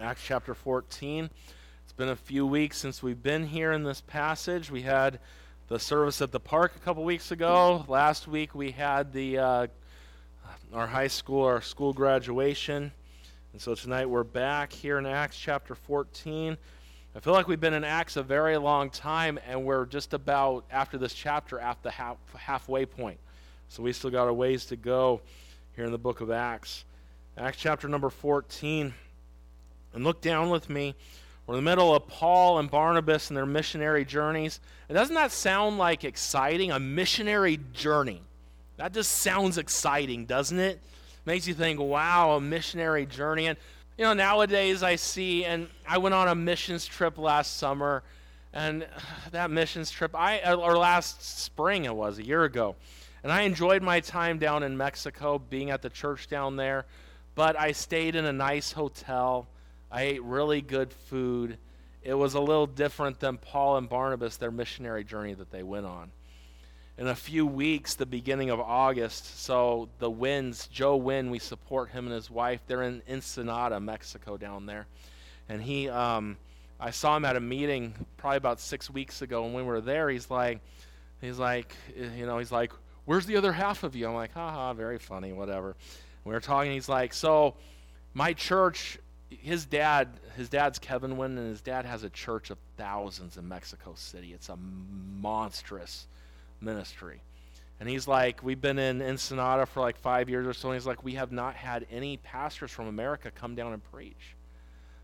Acts chapter 14. It's been a few weeks since we've been here in this passage. We had the service at the park a couple weeks ago. Last week we had the uh, our high school, our school graduation. And so tonight we're back here in Acts chapter 14. I feel like we've been in Acts a very long time, and we're just about after this chapter at the half, halfway point. So we still got a ways to go here in the book of Acts. Acts chapter number 14. And look down with me. We're in the middle of Paul and Barnabas and their missionary journeys. And doesn't that sound like exciting? A missionary journey. That just sounds exciting, doesn't it? Makes you think, wow, a missionary journey. And, you know, nowadays I see, and I went on a missions trip last summer, and that missions trip, I or last spring it was, a year ago. And I enjoyed my time down in Mexico, being at the church down there. But I stayed in a nice hotel. I ate really good food. It was a little different than Paul and Barnabas, their missionary journey that they went on. In a few weeks, the beginning of August, so the Wynns, Joe Wynn, we support him and his wife. They're in Ensenada, Mexico, down there. And he, um, I saw him at a meeting probably about six weeks ago, and when we were there, he's like, he's like, you know, he's like, where's the other half of you? I'm like, haha, very funny, whatever. We were talking. He's like, so my church, his dad, his dad's Kevin Wynn, and his dad has a church of thousands in Mexico City. It's a monstrous ministry. And he's like, we've been in Ensenada for like five years or so. And he's like, we have not had any pastors from America come down and preach.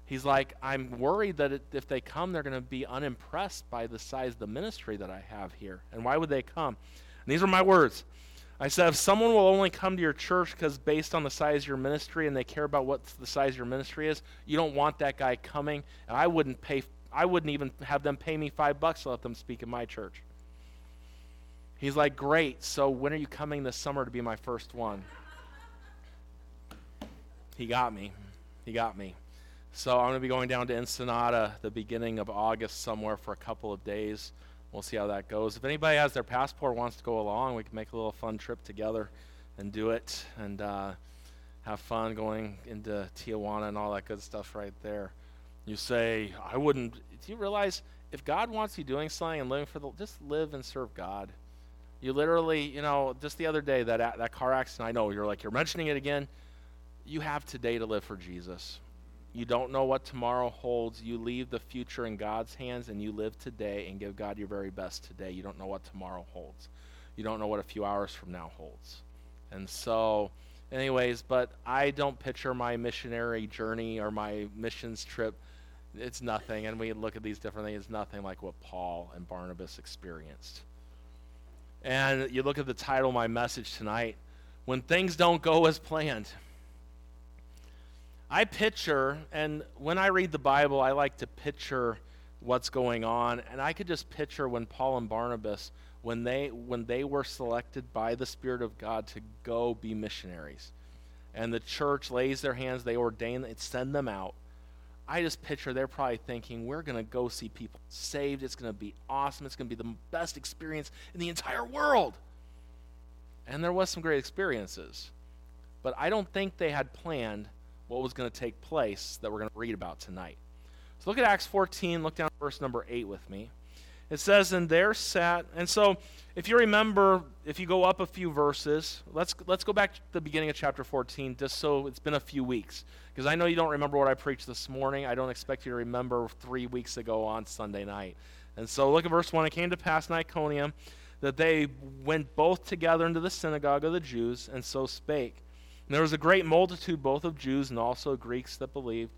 He's like, I'm worried that if they come, they're going to be unimpressed by the size of the ministry that I have here. And why would they come? And these are my words. I said, if someone will only come to your church because based on the size of your ministry and they care about what the size of your ministry is, you don't want that guy coming. And I wouldn't pay, I wouldn't even have them pay me five bucks to let them speak in my church. He's like, great. So when are you coming this summer to be my first one? He got me. He got me. So I'm going to be going down to Ensenada the beginning of August somewhere for a couple of days we'll see how that goes. If anybody has their passport wants to go along, we can make a little fun trip together and do it and uh, have fun going into Tijuana and all that good stuff right there. You say, I wouldn't. Do you realize if God wants you doing something and living for the, just live and serve God. You literally, you know, just the other day that that car accident. I know you're like you're mentioning it again. You have today to live for Jesus. You don't know what tomorrow holds. You leave the future in God's hands and you live today and give God your very best today. You don't know what tomorrow holds. You don't know what a few hours from now holds. And so, anyways, but I don't picture my missionary journey or my missions trip. It's nothing. And we look at these different things, it's nothing like what Paul and Barnabas experienced. And you look at the title of my message tonight When Things Don't Go As Planned. I picture, and when I read the Bible, I like to picture what's going on, and I could just picture when Paul and Barnabas, when they when they were selected by the Spirit of God to go be missionaries, and the church lays their hands, they ordain, it send them out. I just picture they're probably thinking, we're going to go see people saved. It's going to be awesome. It's going to be the best experience in the entire world. And there was some great experiences. But I don't think they had planned what was going to take place that we're going to read about tonight. So look at Acts 14, look down verse number 8 with me. It says, And there sat, and so if you remember, if you go up a few verses, let's, let's go back to the beginning of chapter 14, just so it's been a few weeks. Because I know you don't remember what I preached this morning. I don't expect you to remember three weeks ago on Sunday night. And so look at verse 1. It came to pass in Iconium that they went both together into the synagogue of the Jews, and so spake. And there was a great multitude both of Jews and also Greeks that believed.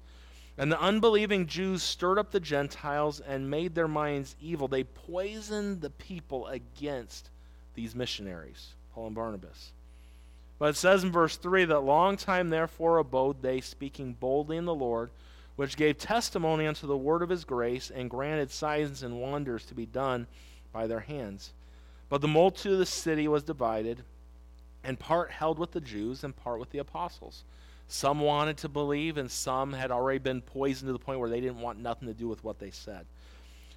And the unbelieving Jews stirred up the Gentiles and made their minds evil. They poisoned the people against these missionaries, Paul and Barnabas. But it says in verse 3 that long time therefore abode they, speaking boldly in the Lord, which gave testimony unto the word of his grace, and granted signs and wonders to be done by their hands. But the multitude of the city was divided and part held with the Jews and part with the apostles. Some wanted to believe, and some had already been poisoned to the point where they didn't want nothing to do with what they said.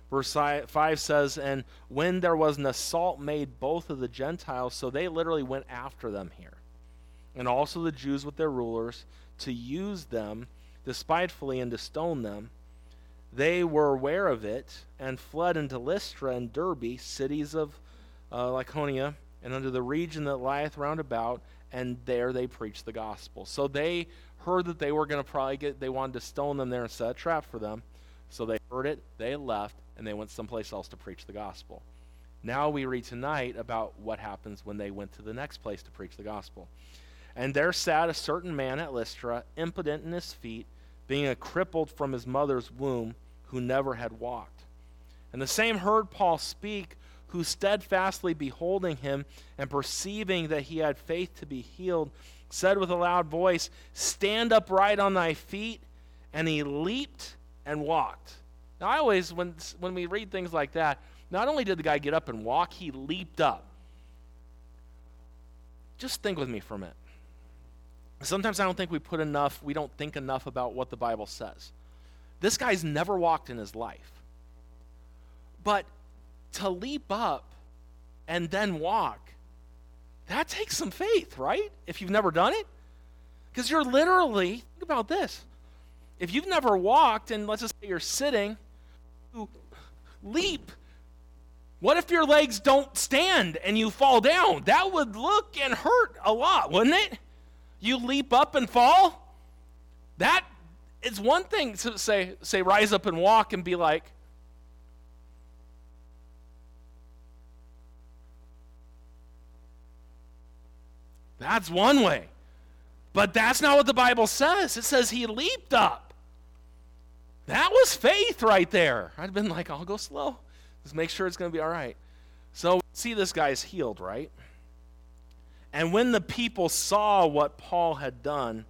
Verse 5 says, And when there was an assault made both of the Gentiles, so they literally went after them here, and also the Jews with their rulers, to use them despitefully and to stone them. They were aware of it and fled into Lystra and Derbe, cities of uh, Lycaonia, and unto the region that lieth round about, and there they preached the gospel. So they heard that they were going to probably get, they wanted to stone them there and set a trap for them. So they heard it, they left, and they went someplace else to preach the gospel. Now we read tonight about what happens when they went to the next place to preach the gospel. And there sat a certain man at Lystra, impotent in his feet, being a crippled from his mother's womb, who never had walked. And the same heard Paul speak, who steadfastly beholding him and perceiving that he had faith to be healed, said with a loud voice, Stand upright on thy feet. And he leaped and walked. Now, I always, when, when we read things like that, not only did the guy get up and walk, he leaped up. Just think with me for a minute. Sometimes I don't think we put enough, we don't think enough about what the Bible says. This guy's never walked in his life. But to leap up and then walk, that takes some faith, right? If you've never done it. Because you're literally, think about this. If you've never walked, and let's just say you're sitting, you leap. What if your legs don't stand and you fall down? That would look and hurt a lot, wouldn't it? You leap up and fall? That is one thing to say, say rise up and walk and be like, That's one way. But that's not what the Bible says. It says he leaped up. That was faith right there. I'd been like, I'll go slow. Just make sure it's going to be all right. So, see, this guy's healed, right? And when the people saw what Paul had done,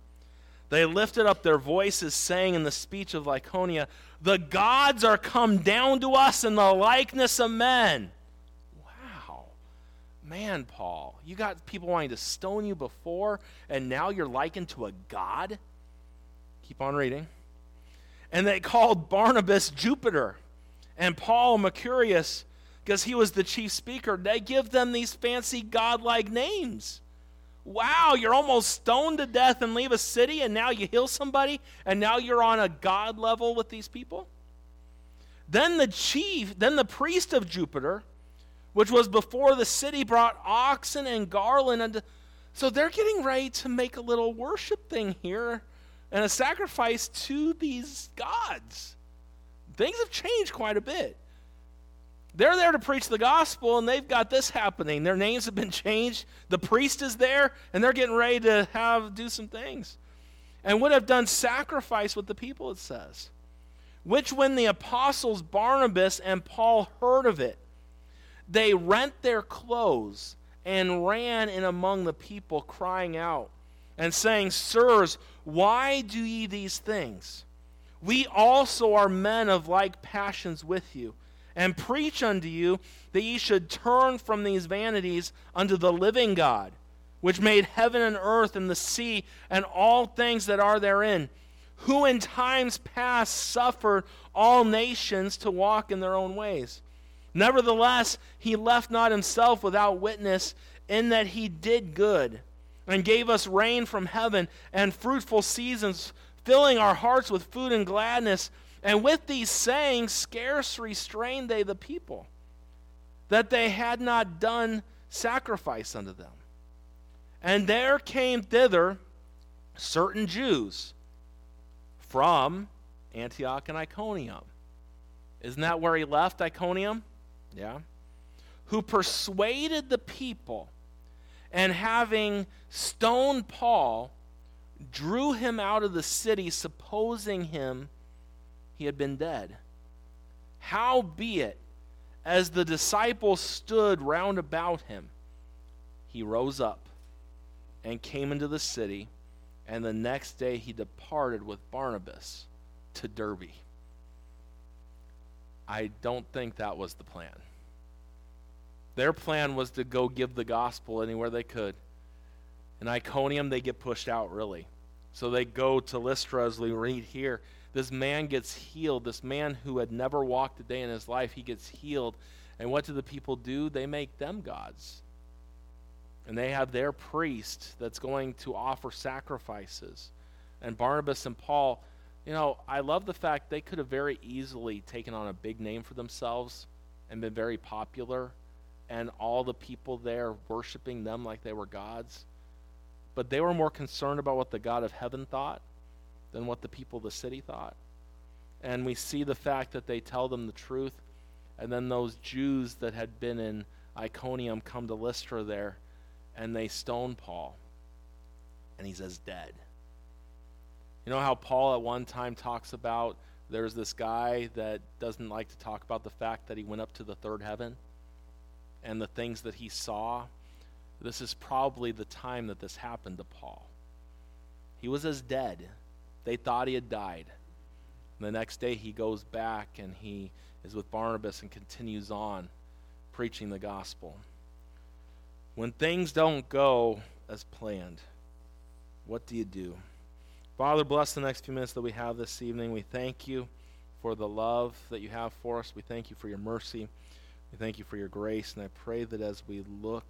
they lifted up their voices, saying in the speech of Lycaonia, The gods are come down to us in the likeness of men. Man, Paul, you got people wanting to stone you before, and now you're likened to a god? Keep on reading. And they called Barnabas Jupiter and Paul Mercurius because he was the chief speaker. They give them these fancy godlike names. Wow, you're almost stoned to death and leave a city, and now you heal somebody, and now you're on a god level with these people? Then the chief, then the priest of Jupiter, which was before the city brought oxen and garland unto so they're getting ready to make a little worship thing here and a sacrifice to these gods. Things have changed quite a bit. They're there to preach the gospel and they've got this happening. Their names have been changed. The priest is there and they're getting ready to have do some things and would have done sacrifice with the people it says which when the apostles barnabas and paul heard of it they rent their clothes and ran in among the people, crying out and saying, Sirs, why do ye these things? We also are men of like passions with you, and preach unto you that ye should turn from these vanities unto the living God, which made heaven and earth and the sea and all things that are therein, who in times past suffered all nations to walk in their own ways Nevertheless, he left not himself without witness, in that he did good, and gave us rain from heaven and fruitful seasons, filling our hearts with food and gladness. And with these sayings, scarce restrained they the people, that they had not done sacrifice unto them. And there came thither certain Jews from Antioch and Iconium. Isn't that where he left, Iconium? Yeah? Who persuaded the people and having stoned Paul, drew him out of the city, supposing him he had been dead. Howbeit, as the disciples stood round about him, he rose up and came into the city, and the next day he departed with Barnabas to Derbe. I don't think that was the plan. Their plan was to go give the gospel anywhere they could. In Iconium, they get pushed out, really. So they go to Lystra, as we read here. This man gets healed. This man who had never walked a day in his life, he gets healed. And what do the people do? They make them gods. And they have their priest that's going to offer sacrifices. And Barnabas and Paul, You know, I love the fact they could have very easily taken on a big name for themselves and been very popular, and all the people there worshiping them like they were gods. But they were more concerned about what the God of heaven thought than what the people of the city thought. And we see the fact that they tell them the truth, and then those Jews that had been in Iconium come to Lystra there, and they stone Paul, and he's as dead. You know how Paul at one time talks about there's this guy that doesn't like to talk about the fact that he went up to the third heaven and the things that he saw? This is probably the time that this happened to Paul. He was as dead. They thought he had died. And the next day he goes back and he is with Barnabas and continues on preaching the gospel. When things don't go as planned, what do you do? Father, bless the next few minutes that we have this evening. We thank you for the love that you have for us. We thank you for your mercy. We thank you for your grace. And I pray that as we look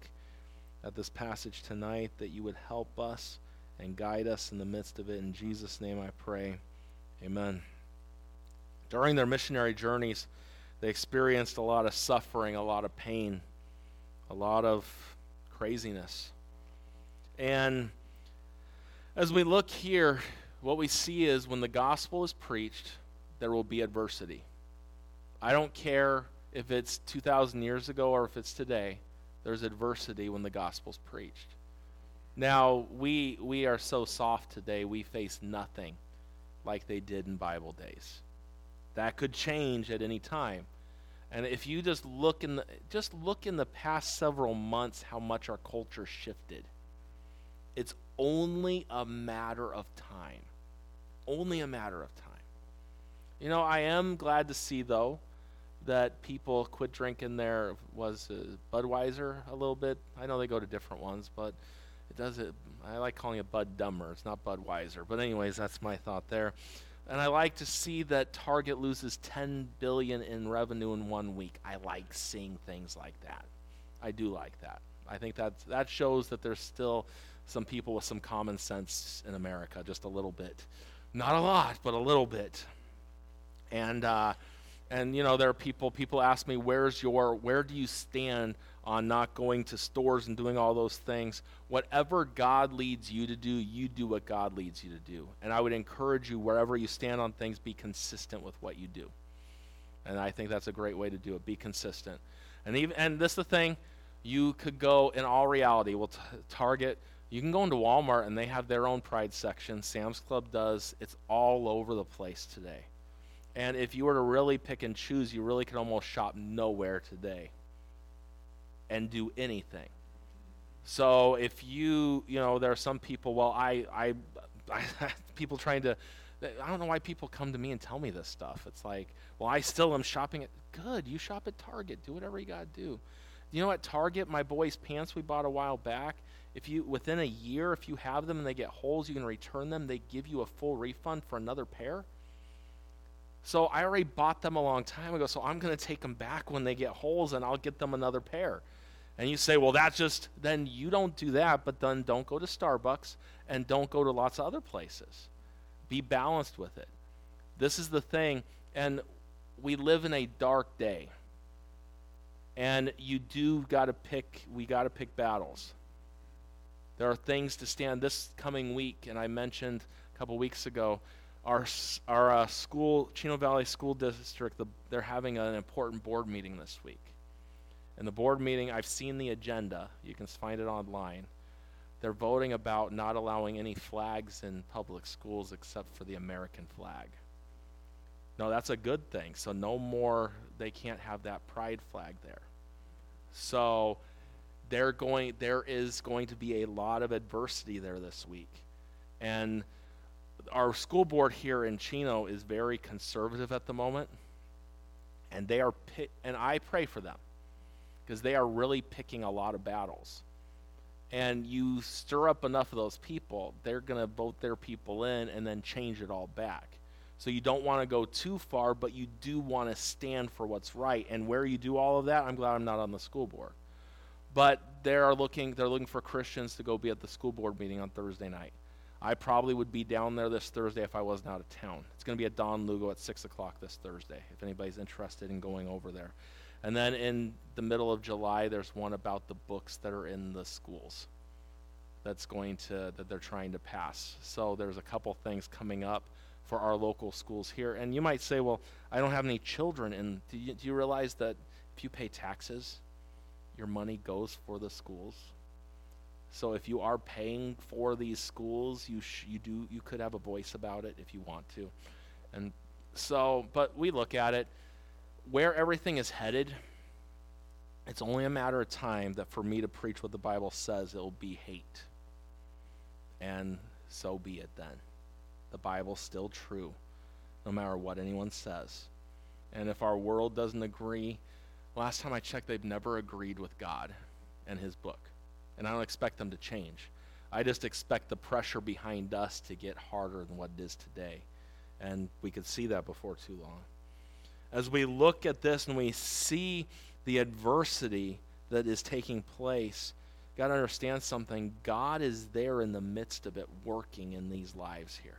at this passage tonight, that you would help us and guide us in the midst of it. In Jesus' name I pray. Amen. During their missionary journeys, they experienced a lot of suffering, a lot of pain, a lot of craziness. And as we look here, what we see is when the gospel is preached, there will be adversity. I don't care if it's 2,000 years ago or if it's today, there's adversity when the gospel's preached. Now, we, we are so soft today, we face nothing like they did in Bible days. That could change at any time. And if you just look in the just look in the past several months how much our culture shifted. It's only a matter of time. Only a matter of time. You know, I am glad to see, though, that people quit drinking their, was uh, Budweiser a little bit. I know they go to different ones, but it does it. I like calling it Bud Dumber. It's not Budweiser. But, anyways, that's my thought there. And I like to see that Target loses 10 billion in revenue in one week. I like seeing things like that. I do like that. I think that that shows that there's still some people with some common sense in America, just a little bit. Not a lot, but a little bit. And uh, and you know, there are people. People ask me, "Where's your? Where do you stand on not going to stores and doing all those things? Whatever God leads you to do, you do what God leads you to do. And I would encourage you, wherever you stand on things, be consistent with what you do. And I think that's a great way to do it. Be consistent. And even and this is the thing, you could go in all reality. We'll t- target you can go into Walmart and they have their own pride section. Sam's Club does. It's all over the place today. And if you were to really pick and choose, you really could almost shop nowhere today and do anything. So if you, you know, there are some people, well, I, I, I people trying to, I don't know why people come to me and tell me this stuff. It's like, well, I still am shopping at, good, you shop at Target. Do whatever you got to do. You know, at Target, my boy's pants we bought a while back, if you within a year, if you have them and they get holes, you can return them. They give you a full refund for another pair. So I already bought them a long time ago, so I'm going to take them back when they get holes and I'll get them another pair. And you say, well, that's just, then you don't do that, but then don't go to Starbucks and don't go to lots of other places. Be balanced with it. This is the thing, and we live in a dark day. And you do got to pick, we got to pick battles. There are things to stand this coming week, and I mentioned a couple weeks ago, our, our uh, school, Chino Valley School District, the, they're having an important board meeting this week. In the board meeting, I've seen the agenda. You can find it online. They're voting about not allowing any flags in public schools except for the American flag. No, that's a good thing. So no more, they can't have that pride flag there. So they're going there is going to be a lot of adversity there this week. And our school board here in chino is very conservative at the moment and they are pit, and i pray for them because they are really picking a lot of battles. And you stir up enough of those people they're going to vote their people in and then change it all back. So you don't want to go too far but you do want to stand for what's right. And where you do all of that i'm glad i'm not on the school board but they are looking they're looking for Christians to go be at the school board meeting on Thursday night. I probably would be down there this Thursday if I wasn't out of town. It's going to be at Don Lugo at 6 o'clock this Thursday, if anybody's interested in going over there. And then in the middle of July, there's one about the books that are in the schools that's going to that they're trying to pass. So there's a couple things coming up for our local schools here. And you might say, well, I don't have any children. And do you, do you realize that if you pay taxes, your money goes for the schools? So if you are paying for these schools, you sh- you do you could have a voice about it if you want to. And so, but we look at it where everything is headed. It's only a matter of time that for me to preach what the Bible says, it'll be hate. And so be it then. The Bible's still true, no matter what anyone says. And if our world doesn't agree, last time I checked, they've never agreed with God and His book. And I don't expect them to change. I just expect the pressure behind us to get harder than what it is today. And we could see that before too long. As we look at this and we see the adversity that is taking place, got to understand something. God is there in the midst of it, working in these lives here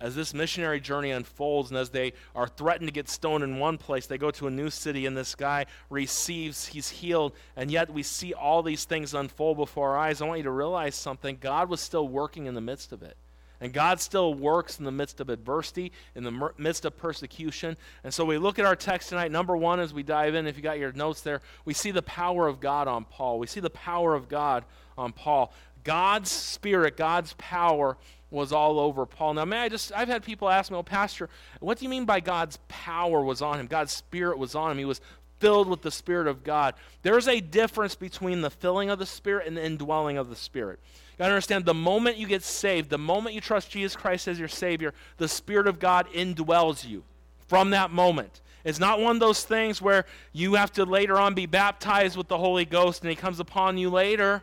as this missionary journey unfolds and as they are threatened to get stoned in one place, they go to a new city and this guy receives, he's healed, and yet we see all these things unfold before our eyes. I want you to realize something. God was still working in the midst of it. And God still works in the midst of adversity, in the midst of persecution. And so we look at our text tonight. Number one, as we dive in, if you got your notes there, we see the power of God on Paul. We see the power of God on Paul. God's Spirit, God's power was all over Paul. Now, may I just, I've had people ask me, well, Pastor, what do you mean by God's power was on him? God's Spirit was on him. He was filled with the Spirit of God. There's a difference between the filling of the Spirit and the indwelling of the Spirit. You understand the moment you get saved, the moment you trust Jesus Christ as your Savior, the Spirit of God indwells you from that moment. It's not one of those things where you have to later on be baptized with the Holy Ghost and He comes upon you later.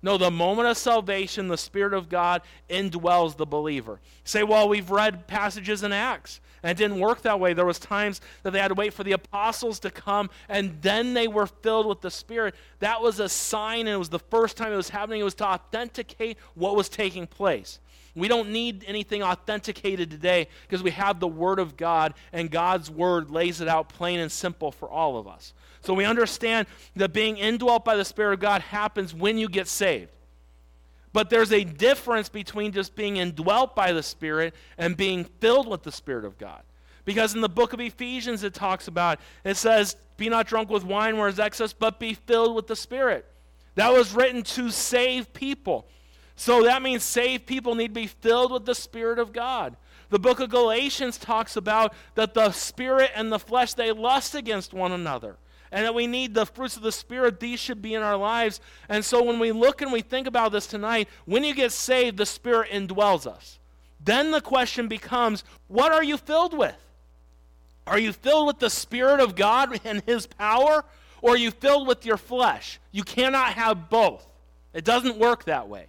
No, the moment of salvation, the Spirit of God indwells the believer. Say, well, we've read passages in Acts, and it didn't work that way. There was times that they had to wait for the apostles to come, and then they were filled with the Spirit. That was a sign, and it was the first time it was happening. It was to authenticate what was taking place. We don't need anything authenticated today because we have the Word of God, and God's Word lays it out plain and simple for all of us. So we understand that being indwelt by the Spirit of God happens when you get saved. But there's a difference between just being indwelt by the Spirit and being filled with the Spirit of God. Because in the book of Ephesians, it talks about, it says, Be not drunk with wine where is excess, but be filled with the Spirit. That was written to save people. So that means saved people need to be filled with the Spirit of God. The book of Galatians talks about that the Spirit and the flesh, they lust against one another and that we need the fruits of the Spirit. These should be in our lives. And so when we look and we think about this tonight, when you get saved, the Spirit indwells us. Then the question becomes what are you filled with? Are you filled with the Spirit of God and His power? Or are you filled with your flesh? You cannot have both. It doesn't work that way.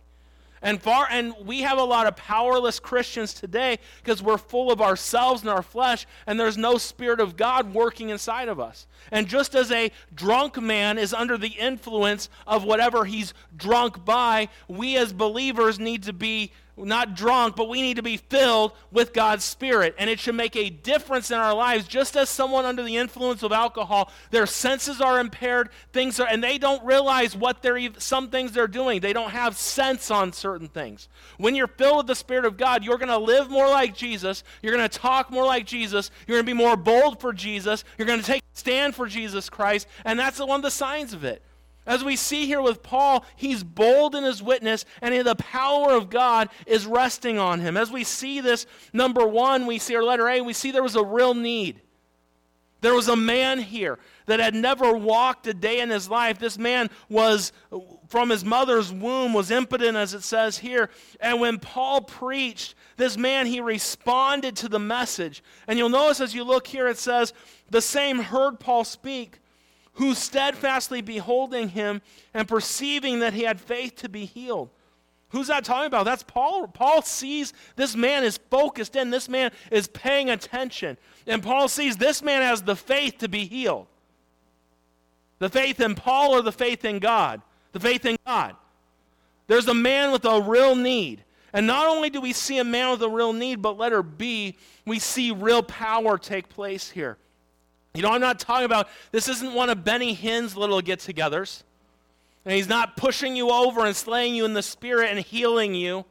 And far and we have a lot of powerless Christians today because we're full of ourselves and our flesh and there's no spirit of God working inside of us. And just as a drunk man is under the influence of whatever he's drunk by, we as believers need to be not drunk, but we need to be filled with God's Spirit. And it should make a difference in our lives. Just as someone under the influence of alcohol, their senses are impaired, things are, and they don't realize what they're, some things they're doing. They don't have sense on certain things. When you're filled with the Spirit of God, you're going to live more like Jesus. You're going to talk more like Jesus. You're going to be more bold for Jesus. You're going to take stand for Jesus Christ. And that's one of the signs of it. As we see here with Paul, he's bold in his witness, and the power of God is resting on him. As we see this, number one, we see our letter A, we see there was a real need. There was a man here that had never walked a day in his life. This man was from his mother's womb, was impotent, as it says here. And when Paul preached, this man, he responded to the message. And you'll notice as you look here, it says, the same heard Paul speak who steadfastly beholding him and perceiving that he had faith to be healed. Who's that talking about? That's Paul. Paul sees this man is focused in, this man is paying attention. And Paul sees this man has the faith to be healed. The faith in Paul or the faith in God? The faith in God. There's a man with a real need. And not only do we see a man with a real need, but letter B, we see real power take place here. You know, I'm not talking about this isn't one of Benny Hinn's little get togethers. And he's not pushing you over and slaying you in the spirit and healing you.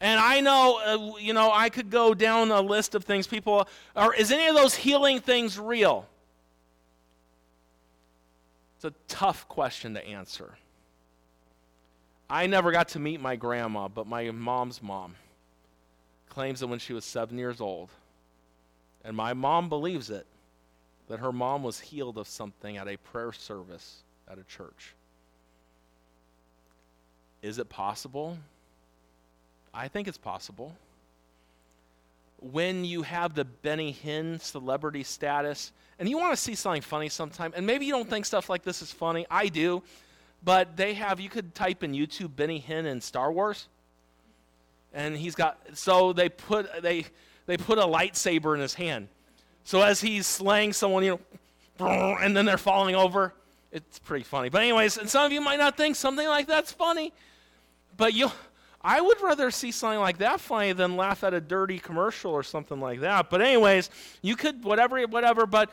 And I know, uh, you know, I could go down a list of things people are. Is any of those healing things real? It's a tough question to answer. I never got to meet my grandma, but my mom's mom claims that when she was seven years old, and my mom believes it, that her mom was healed of something at a prayer service at a church. Is it possible? I think it's possible. When you have the Benny Hinn celebrity status, and you want to see something funny sometime, and maybe you don't think stuff like this is funny, I do, but they have, you could type in YouTube Benny Hinn and Star Wars, and he's got, so they put, they, they put a lightsaber in his hand. So as he's slaying someone, you know, and then they're falling over, it's pretty funny. But anyways, and some of you might not think something like that's funny, but you I would rather see something like that funny than laugh at a dirty commercial or something like that. But anyways, you could whatever whatever, but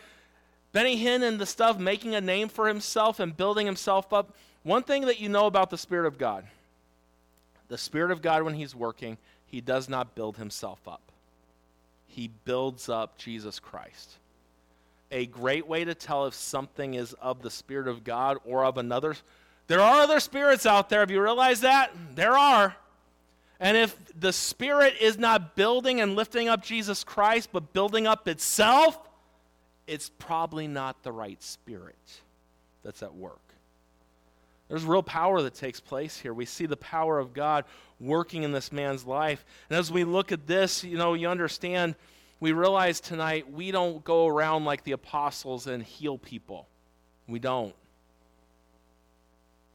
Benny Hinn and the stuff making a name for himself and building himself up. One thing that you know about the Spirit of God, the Spirit of God when he's working, he does not build himself up. He builds up Jesus Christ a great way to tell if something is of the Spirit of God or of another. There are other spirits out there. Have you realized that? There are. And if the Spirit is not building and lifting up Jesus Christ, but building up itself, it's probably not the right Spirit that's at work. There's real power that takes place here. We see the power of God working in this man's life. And as we look at this, you know, you understand we realize tonight we don't go around like the apostles and heal people. We don't.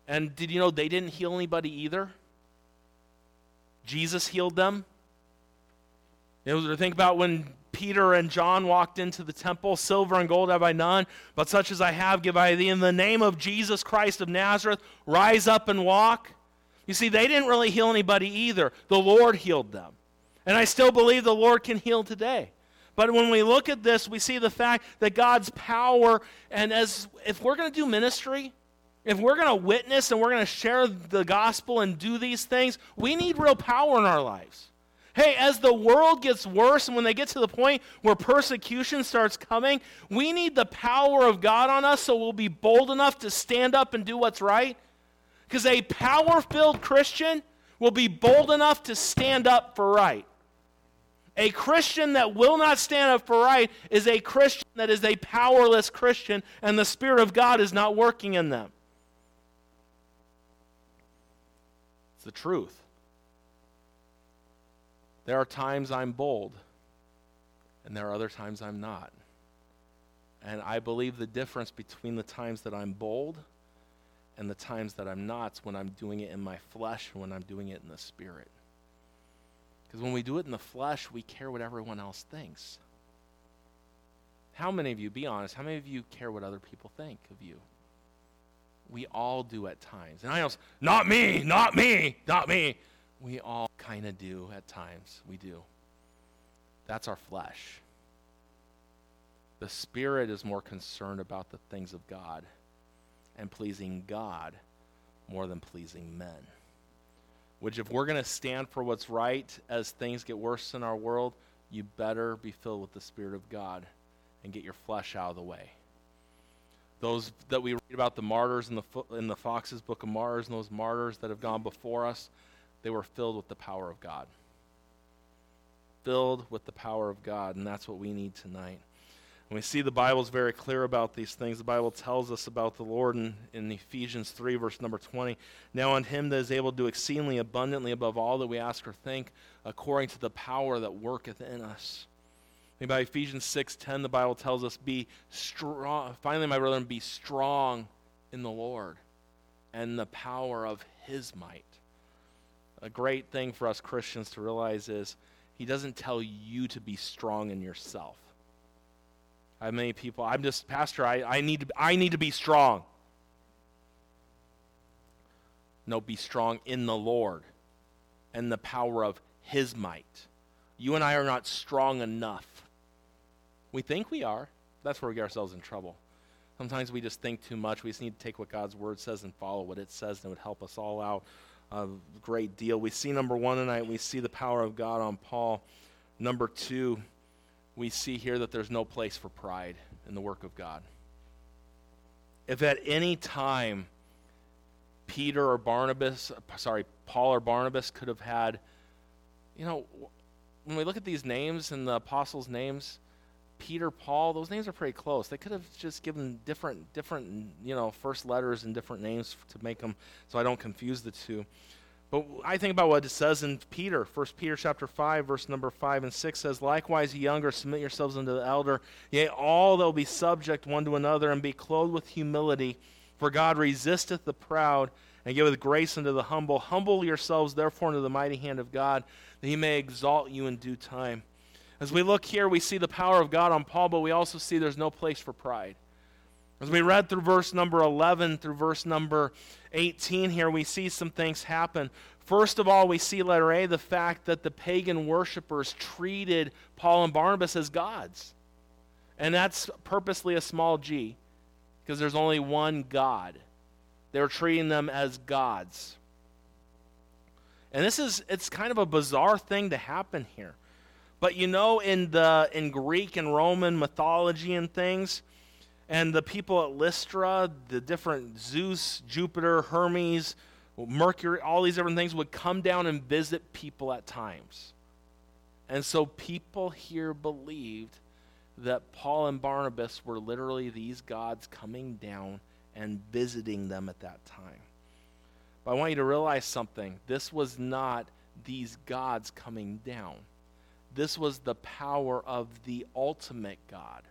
And did you know they didn't heal anybody either? Jesus healed them. You know, think about when Peter and John walked into the temple. Silver and gold have I none, but such as I have give I thee. In the name of Jesus Christ of Nazareth, rise up and walk. You see, they didn't really heal anybody either. The Lord healed them. And I still believe the Lord can heal today. But when we look at this, we see the fact that God's power, and as if we're going to do ministry, if we're going to witness and we're going to share the gospel and do these things, we need real power in our lives. Hey, as the world gets worse and when they get to the point where persecution starts coming, we need the power of God on us so we'll be bold enough to stand up and do what's right. Because a power filled Christian will be bold enough to stand up for right. A Christian that will not stand up for right is a Christian that is a powerless Christian, and the Spirit of God is not working in them. It's the truth. There are times I'm bold, and there are other times I'm not. And I believe the difference between the times that I'm bold and the times that I'm not is when I'm doing it in my flesh and when I'm doing it in the spirit. Because when we do it in the flesh, we care what everyone else thinks. How many of you, be honest, how many of you care what other people think of you? We all do at times. And I know, not me, not me, not me. We all kind of do at times. We do. That's our flesh. The Spirit is more concerned about the things of God and pleasing God more than pleasing men. Which, if we're going to stand for what's right as things get worse in our world, you better be filled with the Spirit of God and get your flesh out of the way. Those that we read about, the martyrs in the, in the Fox's Book of Martyrs, and those martyrs that have gone before us, they were filled with the power of God. Filled with the power of God, and that's what we need tonight. And we see the Bible is very clear about these things. The Bible tells us about the Lord in, in Ephesians 3, verse number 20. Now, on him that is able to do exceedingly abundantly above all that we ask or think, according to the power that worketh in us. And by Ephesians 6:10, the Bible tells us, "Be strong." Finally, my brethren, be strong in the Lord and the power of His might. A great thing for us Christians to realize is He doesn't tell you to be strong in yourself. I have many people, I'm just, Pastor, I, I, need, to, I need to be strong. No, be strong in the Lord and the power of his might. You and I are not strong enough. We think we are. That's where we get ourselves in trouble. Sometimes we just think too much. We just need to take what God's word says and follow what it says, and it would help us all out a great deal. We see number one tonight, we see the power of God on Paul. Number two, we see here that there's no place for pride in the work of God. If at any time Peter or Barnabas, sorry, Paul or Barnabas could have had, you know, when we look at these names and the apostles' names, Peter, Paul, those names are pretty close. They could have just given different, different, you know, first letters and different names to make them so I don't confuse the two. But I think about what it says in Peter, 1 Peter chapter 5, verse number 5 and 6 says, Likewise, ye younger, submit yourselves unto the elder. Yea, all they'll be subject one to another, and be clothed with humility. For God resisteth the proud, and giveth grace unto the humble. Humble yourselves, therefore, unto the mighty hand of God, that he may exalt you in due time. As we look here, we see the power of God on Paul, but we also see there's no place for pride. As we read through verse number 11 through verse number 18 here, we see some things happen. First of all, we see letter A, the fact that the pagan worshippers treated Paul and Barnabas as gods. And that's purposely a small g, because there's only one God. They were treating them as gods. And this is, it's kind of a bizarre thing to happen here. But you know, in the in Greek and Roman mythology and things, and the people at Lystra, the different Zeus, Jupiter, Hermes, Mercury, all these different things would come down and visit people at times. And so people here believed that Paul and Barnabas were literally these gods coming down and visiting them at that time. But I want you to realize something. This was not these gods coming down. This was the power of the ultimate God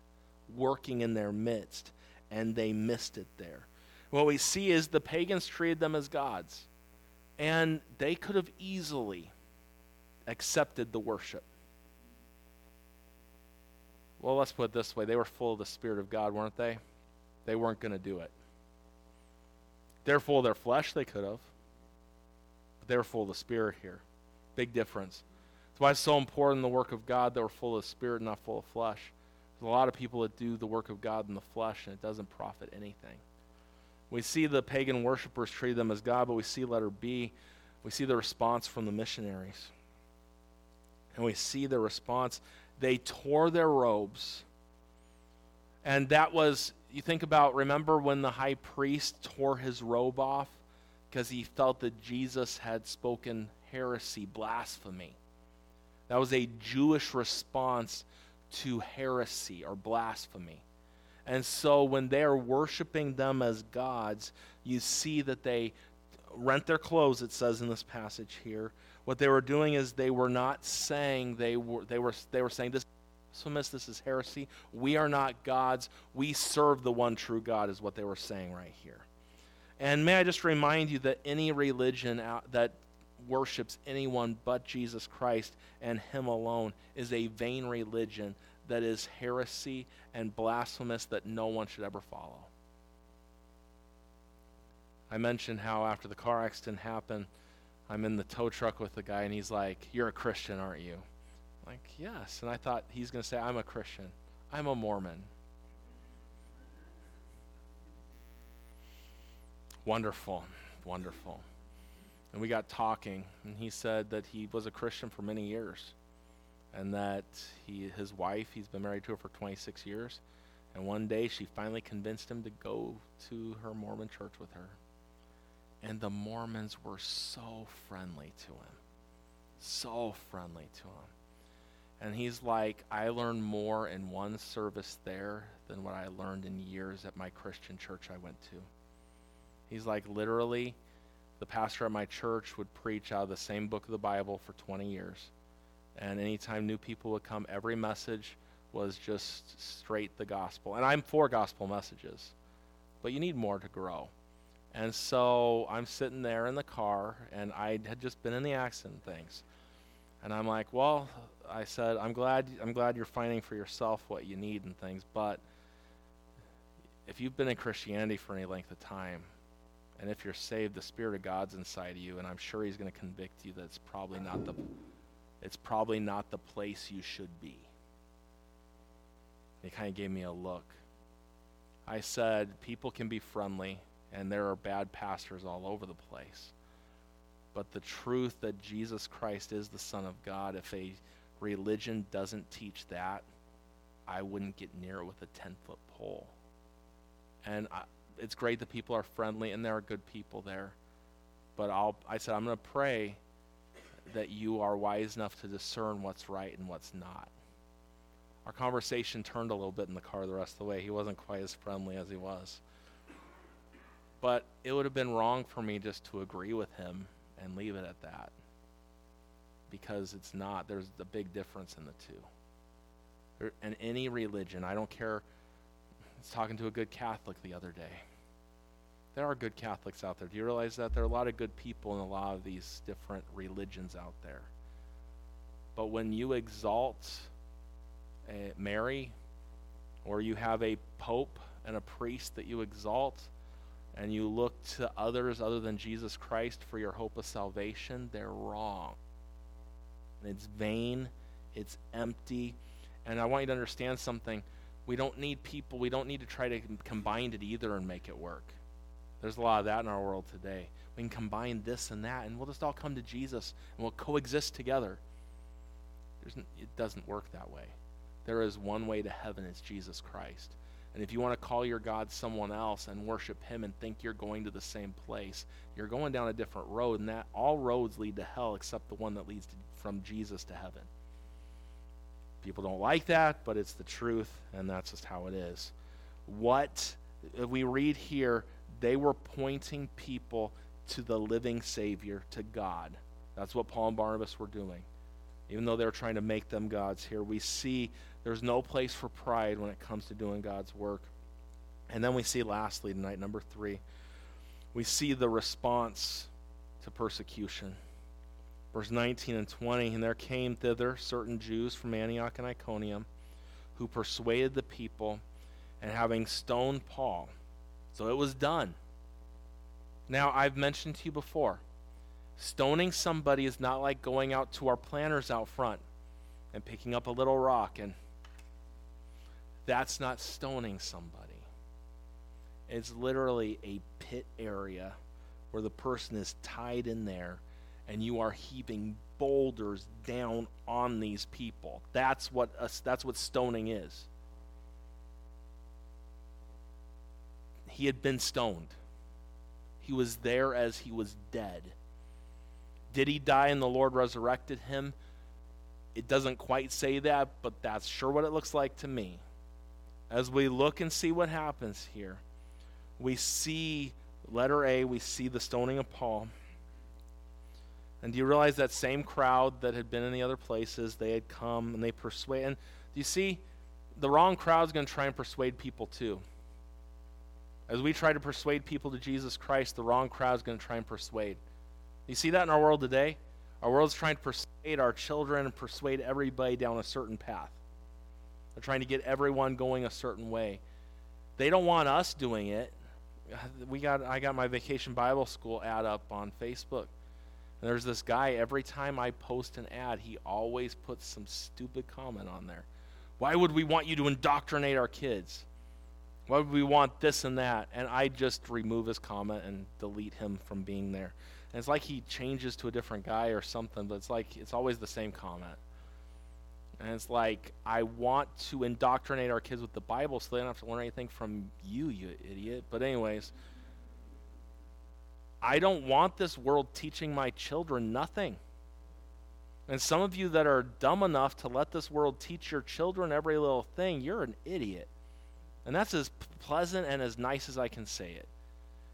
working in their midst, and they missed it there. What we see is the pagans treated them as gods, and they could have easily accepted the worship. Well, let's put it this way they were full of the Spirit of God, weren't they? They weren't going to do it. They're full of their flesh, they could have. But they were full of the Spirit here. Big difference. Why it's so important in the work of God that we're full of spirit, and not full of flesh. There's a lot of people that do the work of God in the flesh, and it doesn't profit anything. We see the pagan worshippers treat them as God, but we see letter B, we see the response from the missionaries. And we see the response. They tore their robes. And that was, you think about, remember when the high priest tore his robe off because he felt that Jesus had spoken heresy, blasphemy. That was a Jewish response to heresy or blasphemy. And so when they are worshiping them as gods, you see that they rent their clothes, it says in this passage here. What they were doing is they were not saying they were they were they were saying this blasphemous, this is heresy. We are not gods. We serve the one true God, is what they were saying right here. And may I just remind you that any religion out, that worships anyone but Jesus Christ and Him alone is a vain religion that is heresy and blasphemous that no one should ever follow. I mentioned how after the car accident happened, I'm in the tow truck with the guy, and he's like, You're a Christian, aren't you? I'm like, yes. And I thought he's going to say, I'm a Christian. I'm a Mormon. Wonderful, wonderful. And we got talking, and he said that he was a Christian for many years, and that he, his wife, he's been married to her for 26 years, and one day she finally convinced him to go to her Mormon church with her. And the Mormons were so friendly to him, so friendly to him. And he's like, I learned more in one service there than what I learned in years at my Christian church I went to. He's like, literally, the pastor at my church would preach out of the same book of the Bible for 20 years. And anytime new people would come, every message was just straight the gospel. And I'm for gospel messages, but you need more to grow. And so I'm sitting there in the car, and I had just been in the accident things. And I'm like, well, I said, I'm glad, I'm glad you're finding for yourself what you need and things, but if you've been in Christianity for any length of time, And if you're saved, the Spirit of God's inside of you, and I'm sure He's going to convict you that it's probably not the it's probably not the place you should be. He kind of gave me a look. I said, people can be friendly, and there are bad pastors all over the place. But the truth that Jesus Christ is the Son of God, if a religion doesn't teach that, I wouldn't get near it with a 10 foot pole. And I, it's great that people are friendly and there are good people there. But I'll, I said, I'm going to pray that you are wise enough to discern what's right and what's not. Our conversation turned a little bit in the car the rest of the way. He wasn't quite as friendly as he was. But it would have been wrong for me just to agree with him and leave it at that. Because it's not. There's a big difference in the two. There, in any religion, I don't care. Was talking to a good Catholic the other day. There are good Catholics out there. Do you realize that? There are a lot of good people in a lot of these different religions out there. But when you exalt a Mary, or you have a pope and a priest that you exalt, and you look to others other than Jesus Christ for your hope of salvation, they're wrong. And it's vain, it's empty. And I want you to understand something. We don't need people, we don't need to try to combine it either and make it work. There's a lot of that in our world today. We can combine this and that, and we'll just all come to Jesus and we'll coexist together. it doesn't work that way. There is one way to heaven, it's Jesus Christ. And if you want to call your God someone else and worship him and think you're going to the same place, you're going down a different road, and that all roads lead to hell except the one that leads to, from Jesus to heaven. People don't like that, but it's the truth, and that's just how it is. What we read here they were pointing people to the living Savior, to God. That's what Paul and Barnabas were doing. Even though they were trying to make them gods here, we see there's no place for pride when it comes to doing God's work. And then we see, lastly, tonight, number three, we see the response to persecution. Verse 19 and 20 And there came thither certain Jews from Antioch and Iconium who persuaded the people, and having stoned Paul, so it was done. Now, I've mentioned to you before stoning somebody is not like going out to our planters out front and picking up a little rock, and that's not stoning somebody. It's literally a pit area where the person is tied in there and you are heaping boulders down on these people. That's what that's what stoning is. he had been stoned. He was there as he was dead. Did he die and the Lord resurrected him? It doesn't quite say that, but that's sure what it looks like to me. As we look and see what happens here, we see, letter A, we see the stoning of Paul. And do you realize that same crowd that had been in the other places, they had come and they persuade. And do you see, the wrong crowd's going to try and persuade people too. As we try to persuade people to Jesus Christ, the wrong crowd is going to try and persuade. You see that in our world today? Our world's trying to persuade our children and persuade everybody down a certain path. They're trying to get everyone going a certain way. They don't want us doing it. We got I got my vacation Bible school ad up on Facebook. And there's this guy every time I post an ad, he always puts some stupid comment on there. Why would we want you to indoctrinate our kids? Why would we want this and that? And I just remove his comment and delete him from being there. And it's like he changes to a different guy or something, but it's like it's always the same comment. And it's like, I want to indoctrinate our kids with the Bible so they don't have to learn anything from you, you idiot. But, anyways, I don't want this world teaching my children nothing. And some of you that are dumb enough to let this world teach your children every little thing, you're an idiot. And that's as pleasant and as nice as I can say it.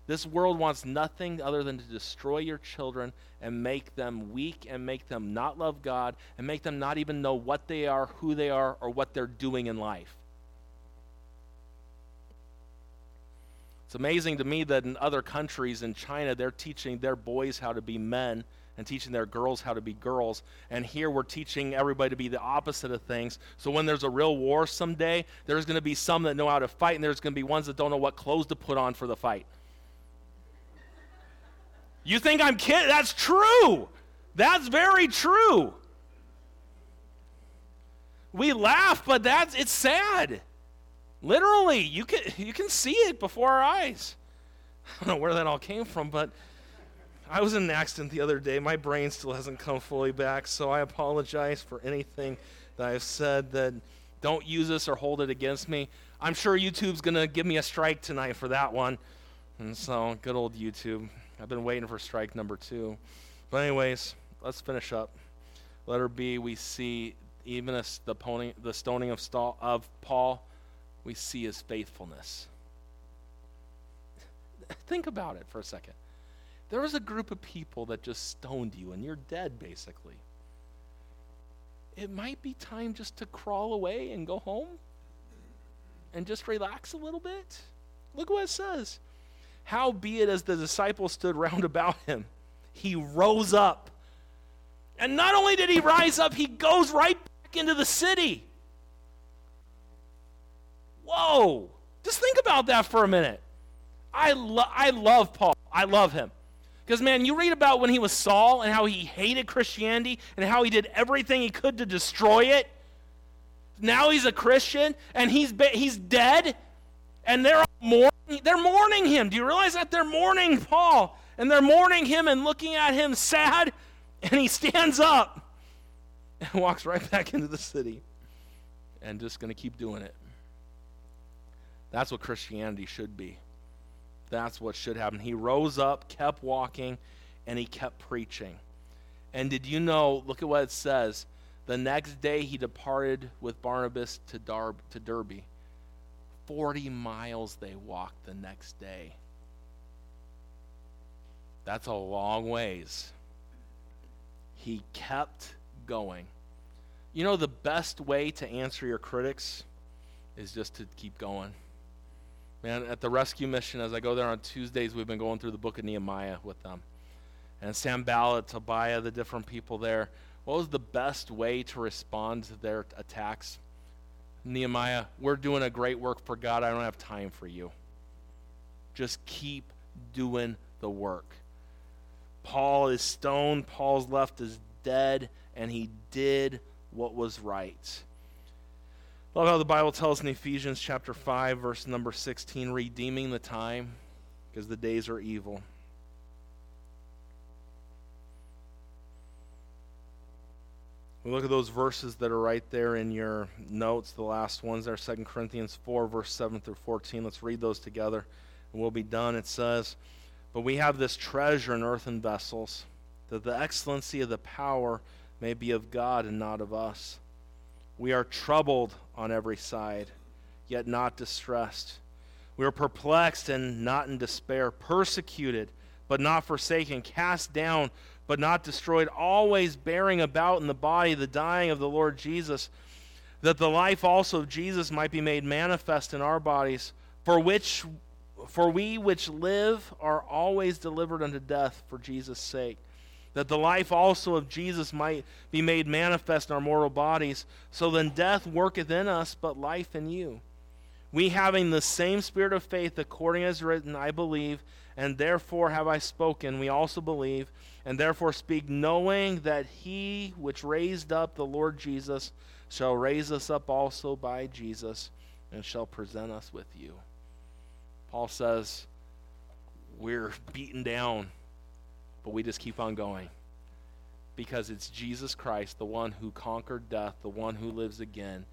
This world wants nothing other than to destroy your children and make them weak and make them not love God and make them not even know what they are, who they are, or what they're doing in life. It's amazing to me that in other countries, in China, they're teaching their boys how to be men and teaching their girls how to be girls. And here we're teaching everybody to be the opposite of things. So when there's a real war someday, there's going to be some that know how to fight, and there's going to be ones that don't know what clothes to put on for the fight. You think I'm kidding? That's true. That's very true. We laugh, but that's it's sad. Literally, you can you can see it before our eyes. I don't know where that all came from, but I was in an accident the other day. My brain still hasn't come fully back, so I apologize for anything that I've said that don't use this or hold it against me. I'm sure YouTube's going to give me a strike tonight for that one. And so, good old YouTube. I've been waiting for strike number two. But, anyways, let's finish up. Letter B, we see even the, pony, the stoning of, of Paul, we see his faithfulness. Think about it for a second. There was a group of people that just stoned you, and you're dead, basically. It might be time just to crawl away and go home and just relax a little bit. Look what it says. How be it as the disciples stood round about him, he rose up. And not only did he rise up, he goes right back into the city. Whoa. Just think about that for a minute. I, lo- I love Paul. I love him. Because, man, you read about when he was Saul and how he hated Christianity and how he did everything he could to destroy it. Now he's a Christian and he's, be- he's dead and they're mourning, they're mourning him. Do you realize that? They're mourning Paul and they're mourning him and looking at him sad and he stands up and walks right back into the city and just going to keep doing it. That's what Christianity should be. That's what should happen. He rose up, kept walking, and he kept preaching. And did you know, look at what it says. The next day he departed with Barnabas to, Dar- to Derbe. 40 miles they walked the next day. That's a long ways. He kept going. You know, the best way to answer your critics is just to keep going. Man, at the rescue mission, as I go there on Tuesdays, we've been going through the book of Nehemiah with them. And Sam Sanballat, Tobiah, the different people there. What was the best way to respond to their attacks? Nehemiah, we're doing a great work for God. I don't have time for you. Just keep doing the work. Paul is stoned, Paul's left is dead, and he did what was right. Love how the Bible tells in Ephesians chapter 5, verse number 16, redeeming the time because the days are evil. We look at those verses that are right there in your notes, the last ones there, 2 Corinthians 4, verse 7 through 14. Let's read those together and we'll be done. It says, But we have this treasure in earthen vessels, that the excellency of the power may be of God and not of us. We are troubled on every side, yet not distressed. We are perplexed and not in despair, persecuted, but not forsaken, cast down, but not destroyed, always bearing about in the body the dying of the Lord Jesus, that the life also of Jesus might be made manifest in our bodies, for which for we which live are always delivered unto death for Jesus' sake that the life also of Jesus might be made manifest in our mortal bodies. So then death worketh in us, but life in you. We having the same spirit of faith, according as written, I believe, and therefore have I spoken. We also believe, and therefore speak, knowing that he which raised up the Lord Jesus shall raise us up also by Jesus, and shall present us with you. Paul says, We're beaten down but we just keep on going. Because it's Jesus Christ, the one who conquered death, the one who lives again.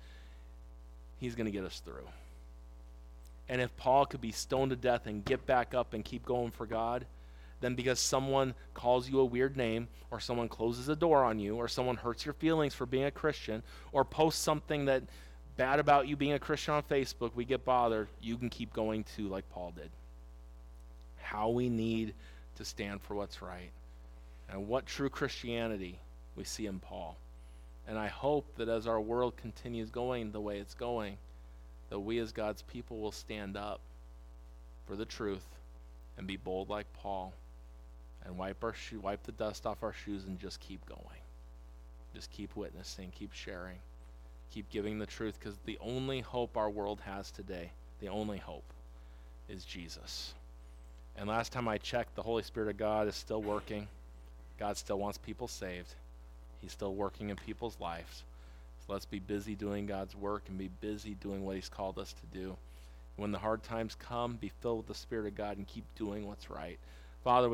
He's going to get us through. And if Paul could be stoned to death and get back up and keep going for God, then because someone calls you a weird name, or someone closes a door on you, or someone hurts your feelings for being a Christian, or posts something that bad about you being a Christian on Facebook, we get bothered, you can keep going too, like Paul did. How we need to stand for what's right. And what true Christianity we see in Paul. And I hope that as our world continues going the way it's going, that we as God's people will stand up for the truth and be bold like Paul and wipe our shoe, wipe the dust off our shoes and just keep going. Just keep witnessing, keep sharing, keep giving the truth because the only hope our world has today, the only hope is Jesus. And last time I checked, the Holy Spirit of God is still working. God still wants people saved. He's still working in people's lives. So let's be busy doing God's work and be busy doing what He's called us to do. When the hard times come, be filled with the Spirit of God and keep doing what's right. Father, we